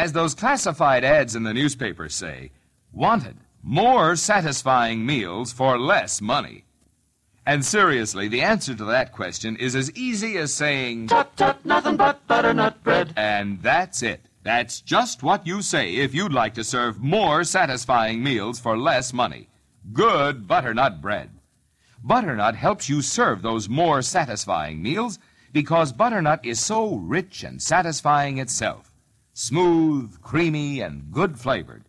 As those classified ads in the newspapers say, wanted more satisfying meals for less money. And seriously, the answer to that question is as easy as saying, Tut tut, nothing but butternut bread. and that's it. That's just what you say if you'd like to serve more satisfying meals for less money. Good butternut bread. Butternut helps you serve those more satisfying meals because butternut is so rich and satisfying itself. Smooth, creamy, and good flavored.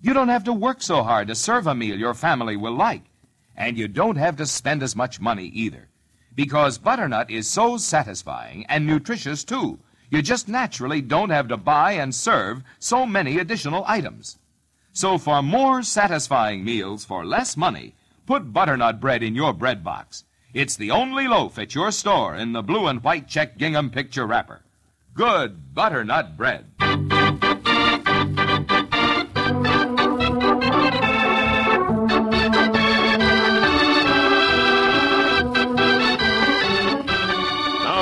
You don't have to work so hard to serve a meal your family will like. And you don't have to spend as much money either. Because butternut is so satisfying and nutritious too. You just naturally don't have to buy and serve so many additional items. So for more satisfying meals for less money, put butternut bread in your bread box. It's the only loaf at your store in the blue and white check gingham picture wrapper. Good butternut bread. Now,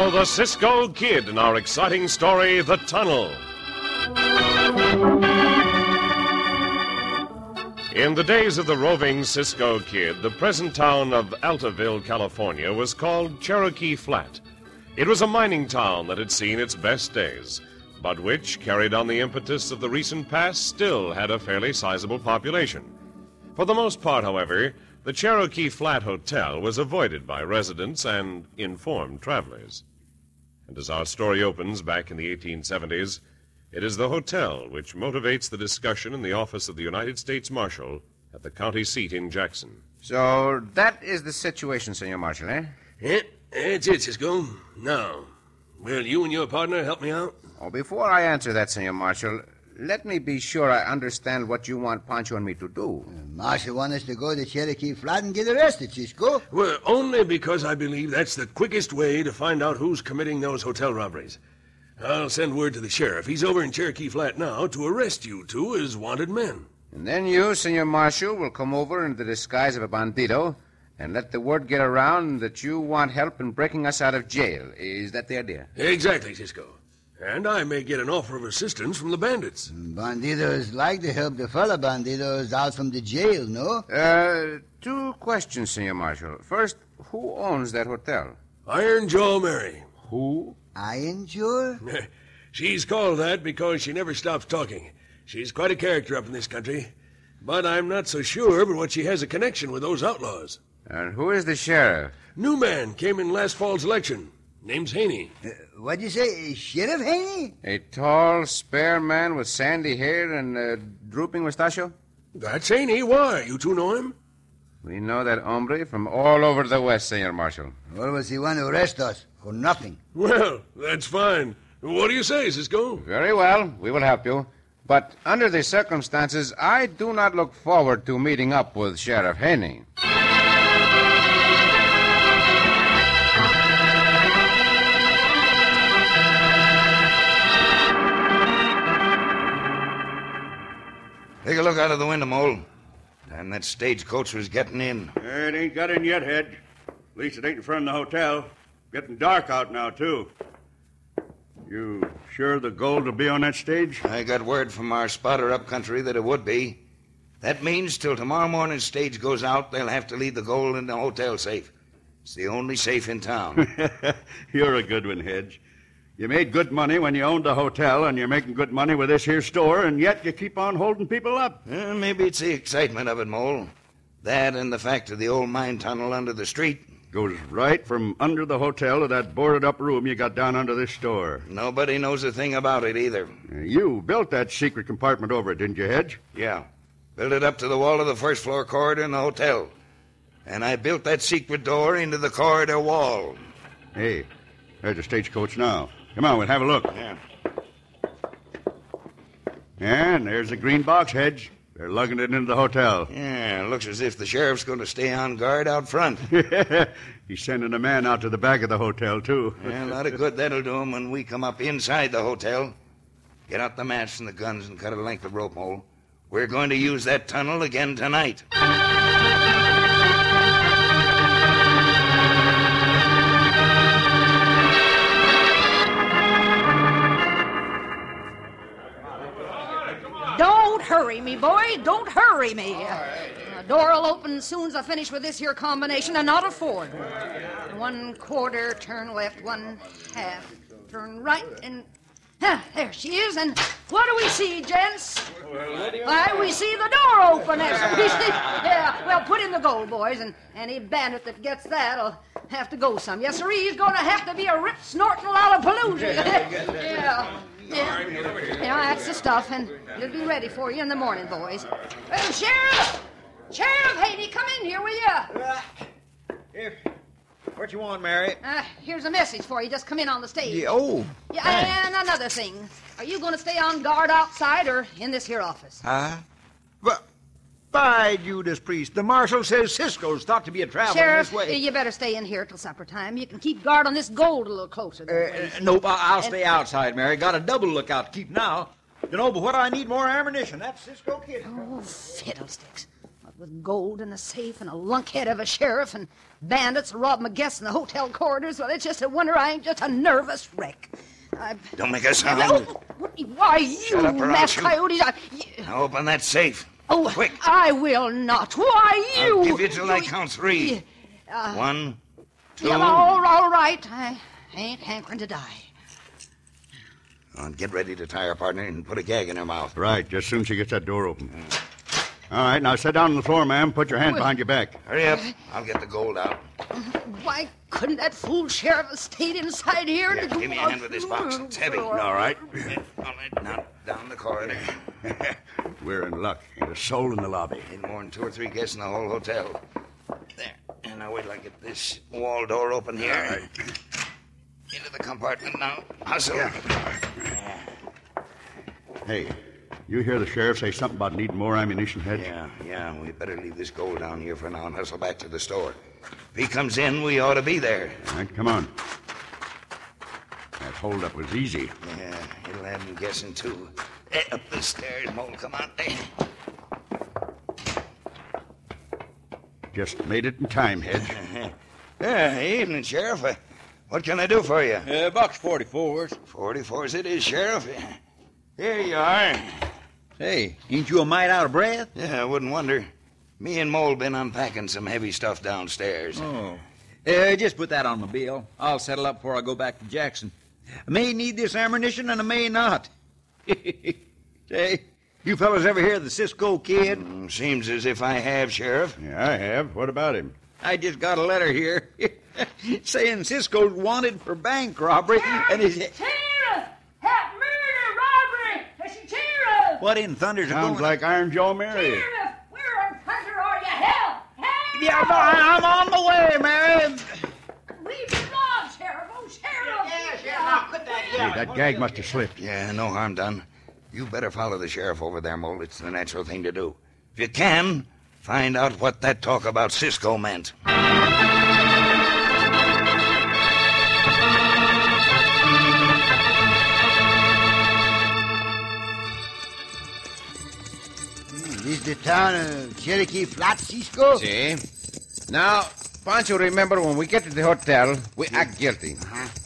the Cisco Kid in our exciting story, The Tunnel. In the days of the roving Cisco Kid, the present town of Altaville, California, was called Cherokee Flat. It was a mining town that had seen its best days, but which, carried on the impetus of the recent past, still had a fairly sizable population. For the most part, however, the Cherokee Flat Hotel was avoided by residents and informed travelers. And as our story opens back in the 1870s, it is the hotel which motivates the discussion in the office of the United States Marshal at the county seat in Jackson. So that is the situation, Senor Marshal, eh? Yeah, that's it, Cisco. Now, will you and your partner help me out? Oh, before I answer that, Senor Marshal, let me be sure I understand what you want Pancho and me to do. Uh, Marshal wants us to go to Cherokee Flat and get arrested, Cisco. Well, only because I believe that's the quickest way to find out who's committing those hotel robberies. I'll send word to the sheriff. He's over in Cherokee Flat now to arrest you two as wanted men. And then you, Senor Marshal, will come over in the disguise of a bandito and let the word get around that you want help in breaking us out of jail. Is that the idea? Exactly, Cisco. And I may get an offer of assistance from the bandits. Bandidos like to help the fellow bandidos out from the jail, no? Uh, two questions, Senor Marshal. First, who owns that hotel? Iron Jaw Mary. Who? Iron Jaw? She's called that because she never stops talking. She's quite a character up in this country. But I'm not so sure but what she has a connection with those outlaws. And who is the sheriff? New man came in last fall's election. Name's Haney. Uh, what'd you say? Sheriff Haney? A tall, spare man with sandy hair and a drooping mustachio? That's Haney. Why? You two know him? We know that hombre from all over the West, Senor Marshal. What was he want to arrest us? For nothing. Well, that's fine. What do you say, Cisco? Very well. We will help you. But under the circumstances, I do not look forward to meeting up with Sheriff Haney. Take a look out of the window, Mole. And that stagecoach was getting in. It ain't got in yet, Hedge. At least it ain't in front of the hotel. Getting dark out now, too. You sure the gold will be on that stage? I got word from our spotter up country that it would be. That means till tomorrow morning's stage goes out, they'll have to leave the gold in the hotel safe. It's the only safe in town. You're a good one, Hedge. You made good money when you owned the hotel, and you're making good money with this here store, and yet you keep on holding people up. Eh, maybe it's the excitement of it, Mole. That and the fact of the old mine tunnel under the street. Goes right from under the hotel to that boarded up room you got down under this store. Nobody knows a thing about it either. You built that secret compartment over it, didn't you, Hedge? Yeah. Built it up to the wall of the first floor corridor in the hotel. And I built that secret door into the corridor wall. Hey, there's a stagecoach now. Come on, we'll have a look. Yeah. And there's the green box, Hedge. They're lugging it into the hotel. Yeah, looks as if the sheriff's going to stay on guard out front. He's sending a man out to the back of the hotel, too. yeah, a lot of good that'll do him when we come up inside the hotel. Get out the mats and the guns and cut a length of rope hole. We're going to use that tunnel again tonight. Hurry me, boy. Don't hurry me. The uh, door will open soon as I finish with this here combination, and not a forward. One quarter, turn left, one half, turn right, and Huh, there she is, and what do we see, gents? Why, we see the door open. We see. Yeah, well, put in the gold, boys, and any bandit that gets that'll have to go some. Yes, sir, he's going to have to be a rip snorting lollapalooza. yeah. Yeah. yeah, that's the stuff, and it'll be ready for you in the morning, boys. Well, Sheriff! Sheriff Haney, come in here, will you? Here. What you want, Mary? Uh, here's a message for you. Just come in on the stage. Yeah, oh. Yeah, and another thing. Are you going to stay on guard outside or in this here office? Huh? But, by Judas Priest, the marshal says Cisco's thought to be a traveling Sheriff, this way. you better stay in here till supper time. You can keep guard on this gold a little closer. Uh, nope, I- I'll stay outside, Mary. Got a double lookout to keep now. You know, but what I need more ammunition. That's Cisco Kid. Oh, fiddlesticks. What with gold in the safe and a lunkhead of a sheriff and bandits robbing my guests in the hotel corridors, well, it's just a wonder I ain't just a nervous wreck. I... Don't make a sound. Oh, why, you Shut up or I'll masked coyotes. I... Now open that safe. Oh, Quick. I will not. Why, you... I'll give you till I count three. Uh, One, two. Yeah, all, all right. I ain't hankering to die. And get ready to tie her partner and put a gag in her mouth. Right, just as soon as she gets that door open. All right, now sit down on the floor, ma'am. Put your hand behind your back. Hurry up. I'll get the gold out. Why couldn't that fool sheriff have stayed inside here? Yeah, give me a hand with this box. It's heavy. All right. All right, now down the corridor. We're in luck. Ain't a soul in the lobby. Ain't more than two or three guests in the whole hotel. There. And now wait till I get this wall door open here. All right. Into the compartment now. Hustle. Yeah. Hey, you hear the sheriff say something about needing more ammunition, Hedge? Yeah, yeah. We better leave this gold down here for now and hustle back to the store. If he comes in, we ought to be there. All right, come on. That holdup was easy. Yeah, it'll have him guessing, too. Eh, Up the stairs, Mole. Come on. Eh. Just made it in time, Hedge. Yeah, evening, Sheriff. Uh, What can I do for you? Uh, box 44s. 44s it is, Sheriff. Here you are. Hey, ain't you a mite out of breath? Yeah, I wouldn't wonder. Me and Mole been unpacking some heavy stuff downstairs. Oh. Uh, just put that on my bill. I'll settle up before I go back to Jackson. I may need this ammunition and I may not. Say, you fellas ever hear of the Cisco Kid? Mm, seems as if I have, Sheriff. Yeah, I have. What about him? I just got a letter here saying Cisco's wanted for bank robbery and is. Sheriff! Have murder, robbery! Sheriff! What in thunder's Sounds going like Iron Jaw Mary. Sheriff! Where in thunder are you? Hell! Hell! Yeah, I'm on the way, Mary. We've been robbed, Sheriff! Oh, Sheriff! Yeah, Sheriff, now put that Hey, that gag must have slipped. Yeah, no harm done. You better follow the sheriff over there, Mole. It's the natural thing to do. If you can, find out what that talk about Cisco meant. Is the town of Cherokee Flat, Cisco? See? Now, Pancho, remember when we get to the hotel, we act guilty.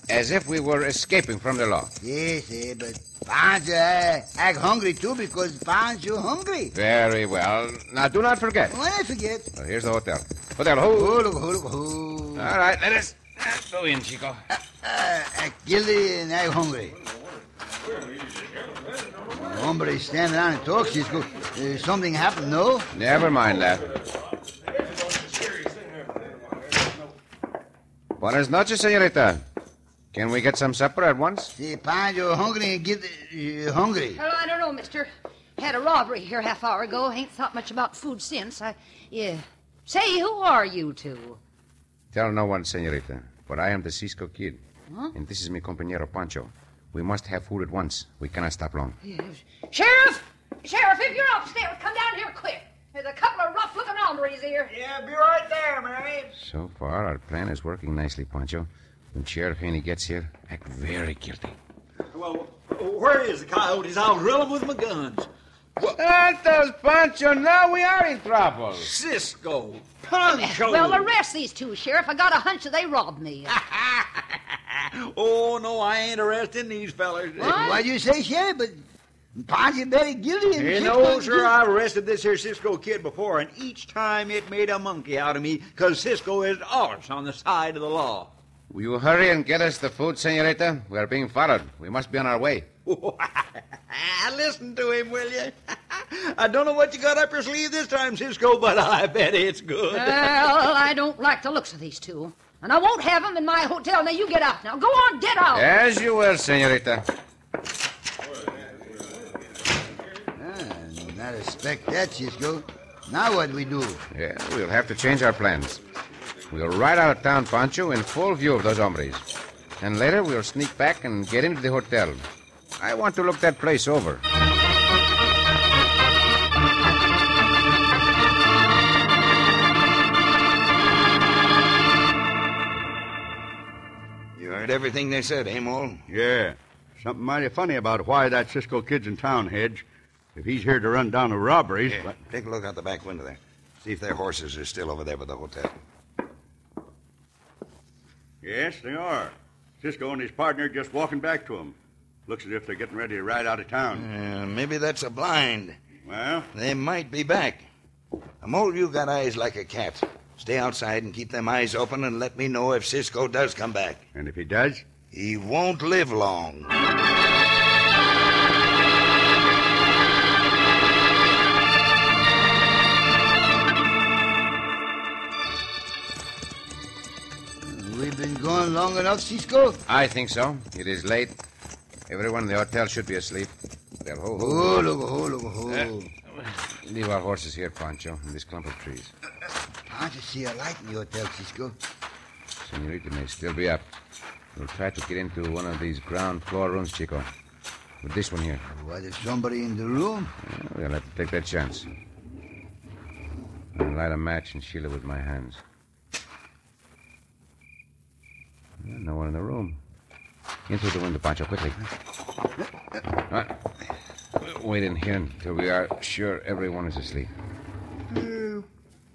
As if we were escaping from the law. Yes, eh, but Pancho uh, act hungry too because Pancho hungry. Very well. Now, do not forget. When I forget. Well, here's the hotel. Hotel, ho. Oh, look, oh, look, oh. All right, let us uh, go in, Chico. Uh, act guilty and act hungry. Hombre stand around and talk, Cisco. Uh, something happened, no? Never mind that. Buenas noches, señorita. Can we get some supper at once? you're hungry and get uh, hungry. Well, I don't know, mister. Had a robbery here half hour ago. Ain't thought much about food since. I, yeah. Say, who are you two? Tell no one, señorita, but I am the Cisco Kid. Huh? And this is mi compañero Pancho. We must have food at once. We cannot stop long. Yes. Sheriff! Sheriff, if you're upstairs, come down here quick. There's a couple of rough-looking hombres here. Yeah, be right there, Mary. So far, our plan is working nicely, Pancho. When Sheriff Haney gets here, act very guilty. Well, where is the coyotes? I'll drill them with my guns. Santos, Pancho, now we are in trouble. Cisco, Pancho. Well, arrest these two, Sheriff. I got a hunch that they robbed me. oh, no, I ain't arresting these fellers. What? Why'd you say, Sheriff? But Pancho very guilty. And You Cisco know, sir, guilty. I've arrested this here Cisco kid before, and each time it made a monkey out of me, because Cisco is always on the side of the law. Will you hurry and get us the food, senorita? We are being followed. We must be on our way. Listen to him, will you? I don't know what you got up your sleeve this time, Cisco, but I bet it's good. well, I don't like the looks of these two. And I won't have them in my hotel. Now, you get out now. Go on, get out. As you will, senorita. Ah, not expect that, Cisco. Now what we do? Yeah, we'll have to change our plans. We'll ride out of town, Pancho, in full view of those hombres. And later we'll sneak back and get into the hotel. I want to look that place over. You heard everything they said, eh, Mole? Yeah. Something mighty funny about why that Cisco kid's in town, Hedge. If he's here to run down the robberies, Yeah. but Take a look out the back window there. See if their horses are still over there by the hotel. yes, they are. Cisco and his partner just walking back to him. Looks as if they're getting ready to ride out of town. Uh, maybe that's a blind. Well, They might be back. A mole, you got eyes like a cat. Stay outside and keep them eyes open and let me know if Cisco does come back. and if he does, He won't live long. We've been gone long enough, Cisco? I think so. It is late. Everyone in the hotel should be asleep. Ho, ho, Oh, look, oh, look, oh. Uh, leave our horses here, Pancho, in this clump of trees. Can't you see a light in the hotel, Cisco? Senorita may still be up. We'll try to get into one of these ground floor rooms, Chico. With this one here. What, there's somebody in the room? We'll have to take that chance. I'll light a match and shield it with my hands. Yeah, no one in the room. In through the window, Pancho, quickly. All right. Wait in here until we are sure everyone is asleep. Uh,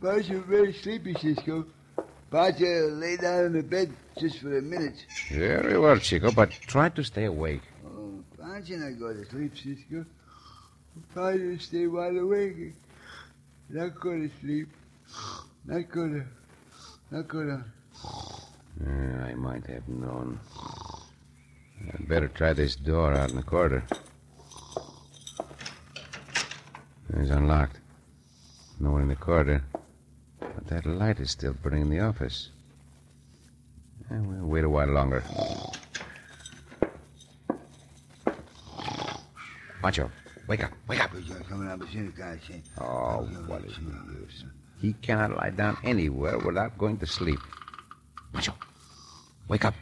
Pancho very sleepy, Cisco. Pancho lay down in the bed just for a minute. Very well, Chico, but try to stay awake. Oh, Pancho not go to sleep, Cisco. Pancho stay wide awake. Not go to sleep. Not go to... Not go to... Yeah, I might have known. I'd better try this door out in the corridor. It's unlocked. No one in the corridor. But that light is still burning in the office. Yeah, we'll wait a while longer. Pancho, wake up, wake up. Oh, what is the use? He cannot lie down anywhere without going to sleep. Pancho, Wake up.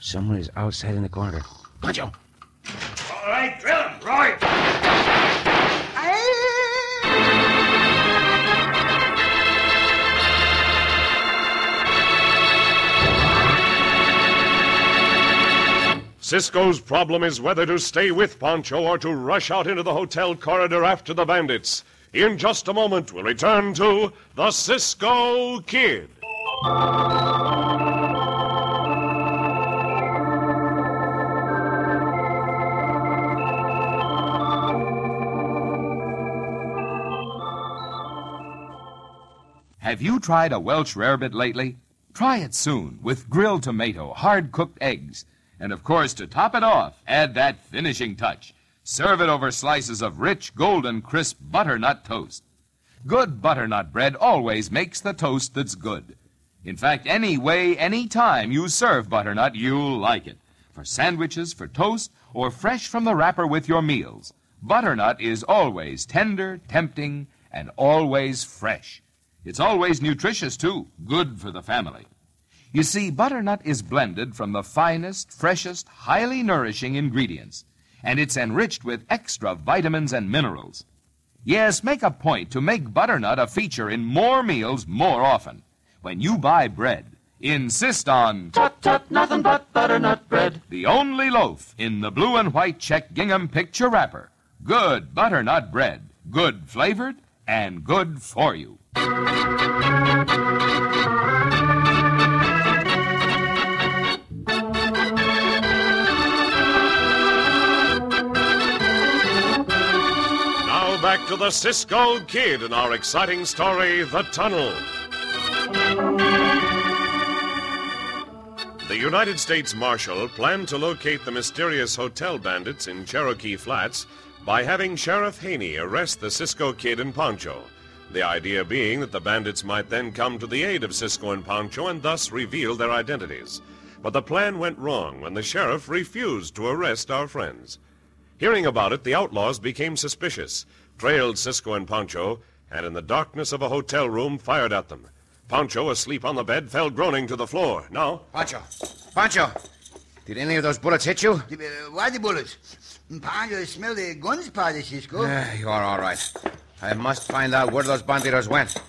Someone is outside in the corridor. Pancho! All right, drill him, Roy! Cisco's problem is whether to stay with Pancho or to rush out into the hotel corridor after the bandits. In just a moment, we'll return to The Cisco Kid. Have you tried a Welsh rarebit lately? Try it soon with grilled tomato, hard cooked eggs. And of course, to top it off, add that finishing touch. Serve it over slices of rich, golden, crisp butternut toast. Good butternut bread always makes the toast that's good. In fact, any way, any time you serve butternut, you'll like it. For sandwiches, for toast, or fresh from the wrapper with your meals. Butternut is always tender, tempting, and always fresh. It's always nutritious, too, good for the family. You see, butternut is blended from the finest, freshest, highly nourishing ingredients, and it's enriched with extra vitamins and minerals. Yes, make a point to make butternut a feature in more meals more often. When you buy bread, insist on Tut tut, nothing but butternut bread. the only loaf in the blue and white check gingham picture wrapper. Good butternut bread, good flavored and good for you. Now back to the Cisco Kid in our exciting story, The Tunnel. The United States Marshal planned to locate the mysterious hotel bandits in Cherokee Flats by having Sheriff Haney arrest the Cisco Kid and Pancho. The idea being that the bandits might then come to the aid of Cisco and Pancho and thus reveal their identities. But the plan went wrong when the sheriff refused to arrest our friends. Hearing about it, the outlaws became suspicious, trailed Cisco and Pancho, and in the darkness of a hotel room fired at them. Pancho, asleep on the bed, fell groaning to the floor. Now, Pancho! Pancho! Did any of those bullets hit you? The, uh, why the bullets? Pancho smell the guns, Padre Cisco. You are all right. I must find out where those banditos went.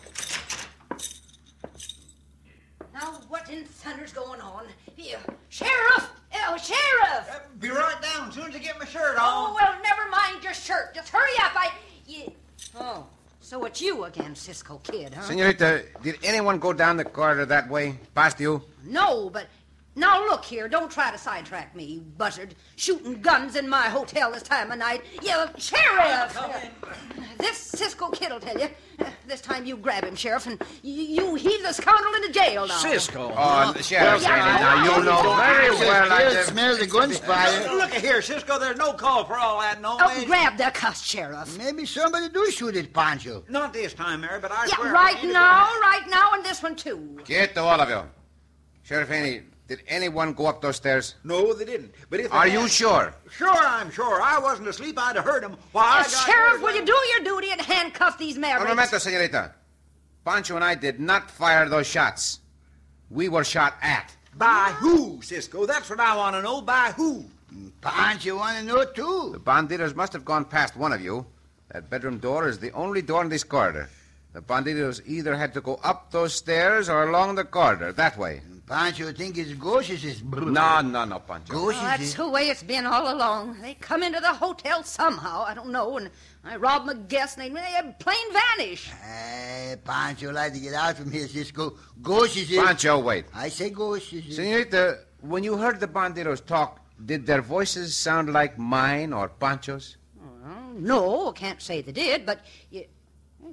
Now, what in thunder's going on? Here, Sheriff! Oh, Sheriff! Uh, be right down as soon as I get my shirt on. Oh, well, never mind your shirt. Just hurry up. I. You... Oh, so it's you again, Cisco Kid, huh? Senorita, did anyone go down the corridor that way, past you? No, but. Now, look here. Don't try to sidetrack me, you buzzard. Shooting guns in my hotel this time of night. You, Sheriff! This Cisco Kid'll tell you. This time you grab him, Sheriff, and you, you heave the scoundrel into jail now. Cisco. Oh, Sheriff, Yeah, now you know very well I You did- smell the guns, Padre. Look at here, Cisco. There's no call for all that, no. Oh, grab the cuss, Sheriff. Maybe somebody do shoot at Pancho. Not this time, Mary, but I Yeah, swear. right now, right now, and this one too. Get to all of you. Sheriff Haney, did anyone go up those stairs? No, they didn't. But if they Are had- you sure? Sure, I'm sure. I wasn't asleep. I'd have heard them. Why, I Uh, Sheriff, will you do your duty and handcuff these Un mavericks? momento, senorita. Pancho and I did not fire those shots. We were shot at. By who, Cisco? That's what I want to know. By who? Pancho want to know, too. The banditos must have gone past one of you. That bedroom door is the only door in this corridor. The banditos either had to go up those stairs or along the corridor, that way. Pancho think it's ghosts. Is No, no, no, Pancho. Oh, that's the way it's been all along. They come into the hotel somehow, I don't know, and I rob them a guest, and they, they plain vanish. Hey, Pancho like to get out from here, Cisco. Ghosts is it? Pancho, wait. I say ghosts is. Senorita, when you heard the banditos talk, did their voices sound like mine or Pancho's? Well, no, can't say they did, but you,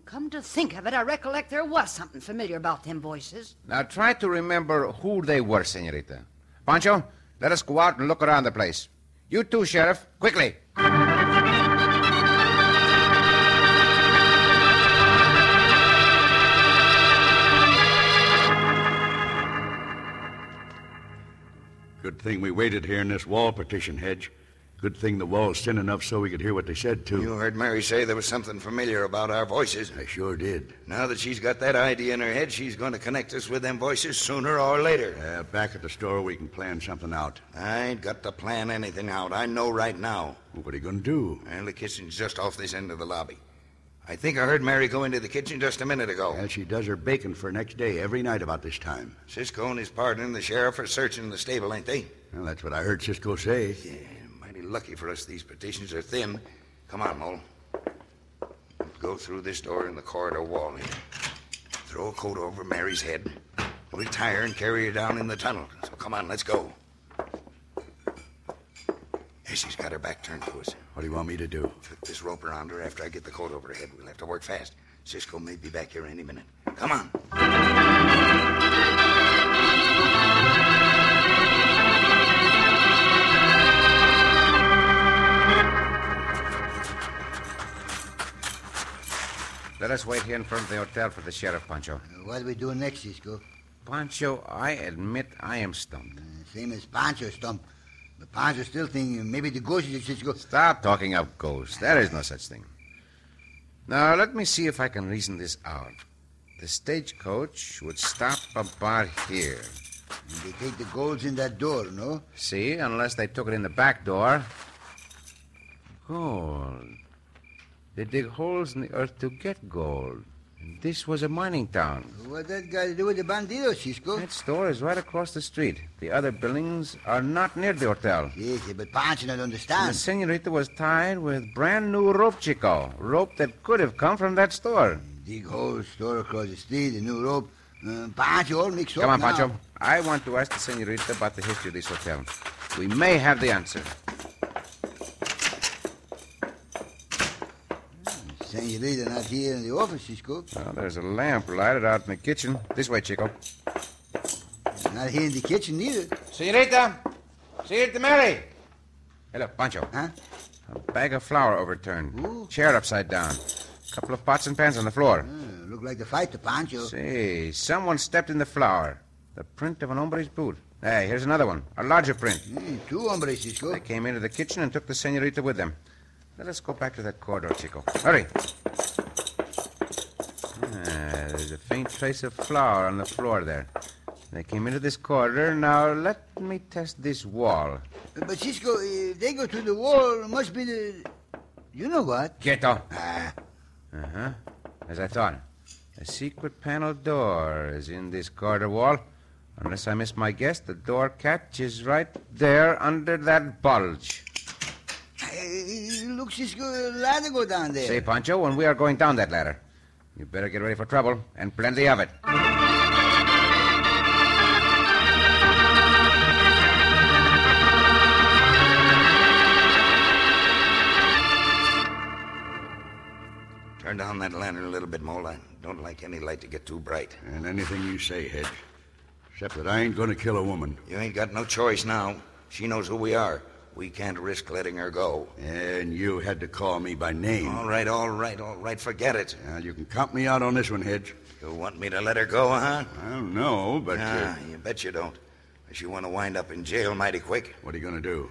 come to think of it, I recollect there was something familiar about them voices. Now try to remember who they were, Senorita. Pancho, let us go out and look around the place. You too, Sheriff. Quickly. Good thing we waited here in this wall partition hedge. Good thing the wall's thin enough so we could hear what they said, too. You heard Mary say there was something familiar about our voices. I sure did. Now that she's got that idea in her head, she's going to connect us with them voices sooner or later. Uh, back at the store, we can plan something out. I ain't got to plan anything out. I know right now. What are you going to do? Well, the kitchen's just off this end of the lobby. I think I heard Mary go into the kitchen just a minute ago. Well, she does her baking for next day every night about this time. Cisco and his partner and the sheriff are searching the stable, ain't they? Well, that's what I heard Cisco say. Yeah, lucky for us these petitions are thin. Come on, Mole. Go through this door in the corridor wall here. Throw a coat over Mary's head. We'll and carry her down in the tunnel. So come on, let's go. Hey, she's got her back turned to us. What do you want me to do? Flip this rope around her after I get the coat over her head. We'll have to work fast. Cisco may be back here any minute. Come on. Let us wait here in front of the hotel for the sheriff, Pancho. Uh, what do we do next, Cisco? Pancho, I admit I am stumped. Uh, same as Pancho stump. But Pancho still thinking maybe the ghost is Cisco. Stop talking of ghosts. There is no such thing. Now, let me see if I can reason this out. The stagecoach would stop about here. And they take the golds in that door, no? See, unless they took it in the back door. Gold. They dig holes in the earth to get gold. This was a mining town. What that got to do with the bandidos, Cisco? That store is right across the street. The other buildings are not near the hotel. Yes, but Pancho not understand. The senorita was tied with brand new rope, Chico. Rope that could have come from that store. Dig hole, store across the street, a new rope. Uh, Pancho all mixed Come up on, now. Pancho. I want to ask the senorita about the history of this hotel. We may have the answer. Senorita not here in the office, Cisco. Well, there's a lamp lighted out in the kitchen. This way, Chico. Not here in the kitchen neither. Senorita! Senorita Mary! Hello, Pancho. Huh? A bag of flour overturned. Chair upside down. A couple of pots and pans on the floor. Uh, look like the fight to Pancho. Say, someone stepped in the flour. The print of an hombre's boot. Hey, here's another one. A larger print. Mm, two hombres, Cisco. They came into the kitchen and took the senorita with them. Let us go back to that corridor, Chico. Hurry. Ah, there's a faint trace of flour on the floor there. They came into this corridor. Now let me test this wall. But Cisco, if they go through the wall, it must be the. You know what? Quieto. Ah. Uh huh. As I thought. A secret panel door is in this corridor wall. Unless I miss my guess, the door catch is right there under that bulge. A ladder go down there. Say, Pancho, when we are going down that ladder, you better get ready for trouble, and plenty of it. Turn down that lantern a little bit, Mole. I don't like any light to get too bright. And anything you say, Hedge. Except that I ain't going to kill a woman. You ain't got no choice now. She knows who we are. We can't risk letting her go. And you had to call me by name. All right, all right, all right. Forget it. Well, you can count me out on this one, Hedge. You want me to let her go, huh? I don't know, but. uh, Ah, you bet you don't. Unless you want to wind up in jail mighty quick. what are you going to do?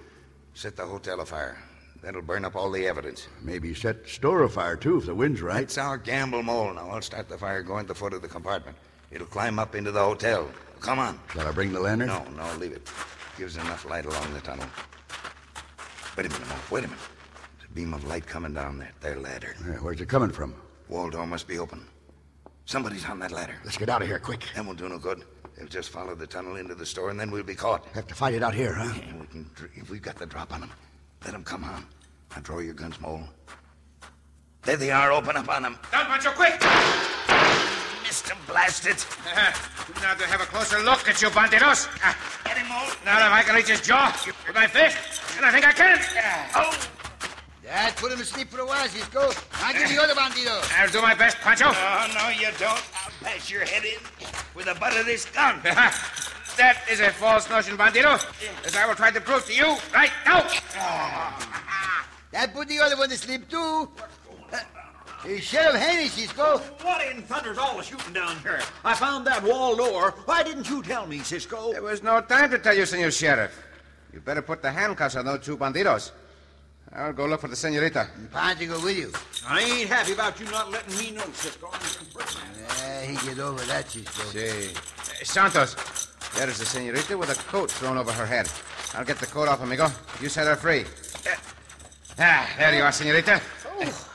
Set the hotel afire. That'll burn up all the evidence. Maybe set the store afire, too, if the wind's right. It's our gamble, Mole. Now, I'll start the fire going to the foot of the compartment. It'll climb up into the hotel. Come on. Shall I bring the lantern? No, no, leave it. Gives enough light along the tunnel. Wait a minute, Mole. Wait a minute. There's a beam of light coming down that there ladder. Yeah, where's it coming from? Wall door must be open. Somebody's on that ladder. Let's get out of here quick. That won't do no good. They'll just follow the tunnel into the store, and then we'll be caught. Have to fight it out here, huh? Yeah, we can, if we've got the drop on them, let them come on. Now draw your guns, Mole. There they are. Open up on them. Down, Pancho, quick! Missed him, blast it. Uh-huh. now to have a closer look at you, bandidos. Get uh, him, Mole. Now if I can reach his jaw with my fist, and I think I can. Oh! That put him to sleep for a while, Cisco. Now give the other bandido. I'll do my best, Pancho. Oh, no, you don't. I'll bash your head in with the butt of this gun. Uh-huh. that is a false notion, bandido, as I will try to prove to you right now. That put the other one to sleep, too. Uh, Sheriff Haney, Cisco. What in thunder's all the shooting down here? I found that wall door. Why didn't you tell me, Cisco? There was no time to tell you, Senor Sheriff. You better put the handcuffs on those two bandidos. I'll go look for the senorita. Pancho go with you. I ain't happy about you not letting me know, Cisco. Uh, he get over that, Cisco. See. Uh, Santos, there is the senorita with a coat thrown over her head. I'll get the coat off, amigo. You set her free. Uh, ah, there you are, senorita. Oh,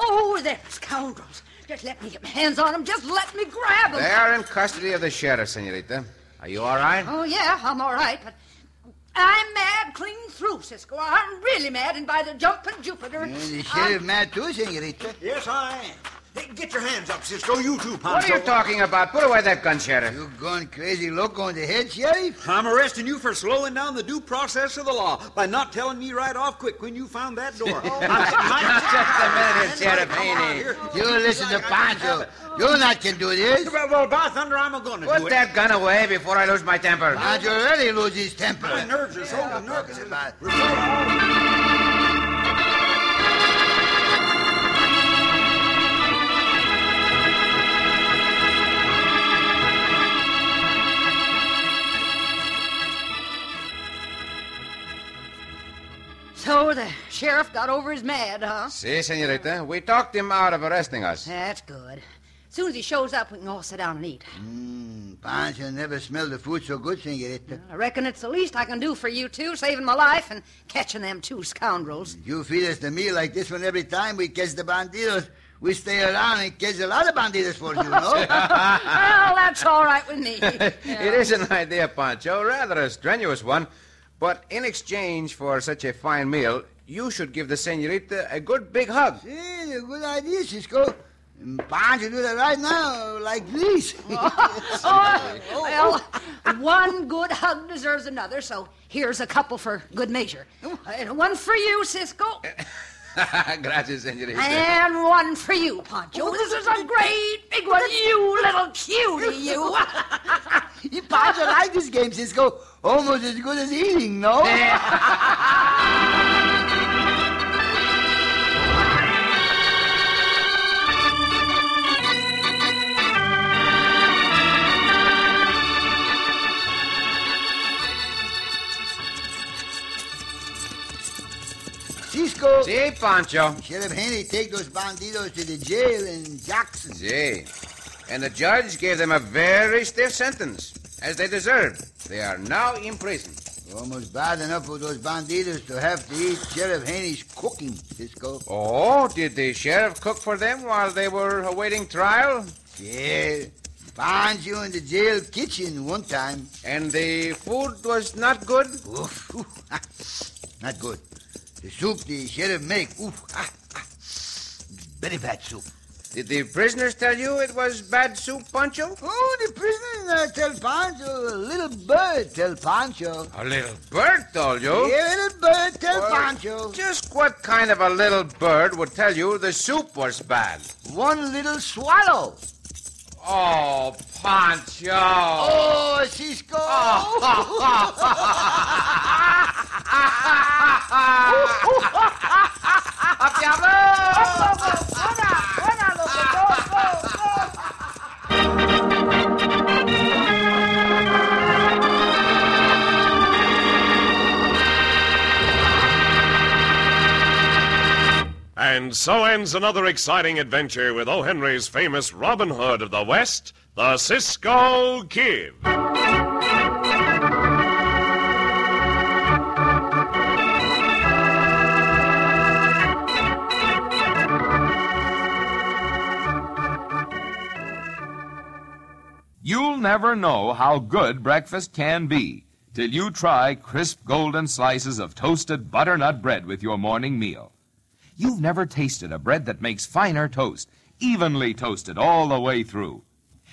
Oh, are scoundrels? Just let me get my hands on them. Just let me grab them. They are in custody of the sheriff, senorita. Are you all right? Oh, yeah, I'm all right, but I'm mad clean through, Cisco. I'm really mad, and by the jumping Jupiter. And the sheriff mad too, senorita. Yes, I am. Hey, get your hands up, Cisco. You too, Pancho. What are you talking about? Put away that gun, sheriff. You gone crazy loco on the head, sheriff? I'm arresting you for slowing down the due process of the law by not telling me right off quick when you found that door. Just a minute, Sheriff Haney. You listen to Pancho. You not can do this. Well, well by thunder, I'm going to do Put it. that gun away before I lose my temper. Pancho already lose his temper. My nerves are so nervous. So the sheriff got over his mad, huh? Si, senorita. We talked him out of arresting us. That's good. As soon as he shows up, we can all sit down and eat. Mm, Pancho never smelled the food so good, senorita. I reckon it's the least I can do for you two, saving my life and catching them two scoundrels. You feed us the meal like this one every time we catch the bandidos. We stay around and catch a lot of bandidos for you, know? well, that's all right with me. It is an idea, Pancho, rather a strenuous one. But in exchange for such a fine meal, you should give the senorita a good big hug. See, a good idea, Cisco. Mm, and Pancho do that right now, like this. Oh, well, one good hug deserves another, so here's a couple for good measure. And one for you, Cisco, Gracias, senorita. and one for you, Pancho. Oh, this is a great big one, you little cutie, you. Pancho like this game, Cisco. Almost as good as eating, no? Cisco. Si, Pancho. Sheriff Haney take those bandidos to the jail in Jackson. Si. And the judge gave them a very stiff sentence, as they deserved. They are now in prison. Almost bad enough for those bandidos to have to eat Sheriff Haney's cooking, Cisco. Oh, did the sheriff cook for them while they were awaiting trial? Yeah. Found you in the jail kitchen one time. And the food was not good? Oof. not good. The soup the sheriff make, oof, ah, ah. very bad soup. Did the prisoners tell you it was bad soup, Pancho? Oh, the prisoners uh, tell Pancho. A little bird tell Pancho. A little bird told you? Yeah, a little bird tell Well, Pancho. Just what kind of a little bird would tell you the soup was bad? One little swallow. Oh, Pancho. Oh, Cisco. And so ends another exciting adventure with O. Henry's famous Robin Hood of the West, the Cisco Kid. You'll never know how good breakfast can be till you try crisp golden slices of toasted butternut bread with your morning meal. You've never tasted a bread that makes finer toast, evenly toasted all the way through.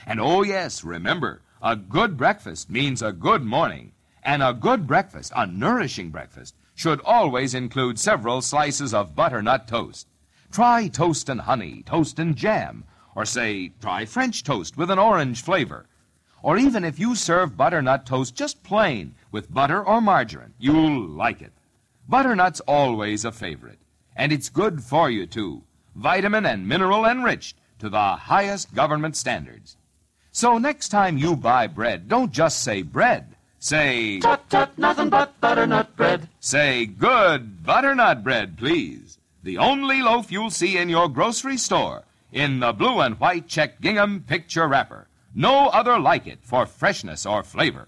And oh, yes, remember, a good breakfast means a good morning. And a good breakfast, a nourishing breakfast, should always include several slices of butternut toast. Try toast and honey, toast and jam, or say, try French toast with an orange flavor. Or even if you serve butternut toast just plain with butter or margarine, you'll like it. Butternut's always a favorite, and it's good for you too. Vitamin and mineral enriched to the highest government standards. So next time you buy bread, don't just say bread. Say Tut tut, nothing but butternut bread. Say good butternut bread, please. The only loaf you'll see in your grocery store in the blue and white check gingham picture wrapper. No other like it for freshness or flavor.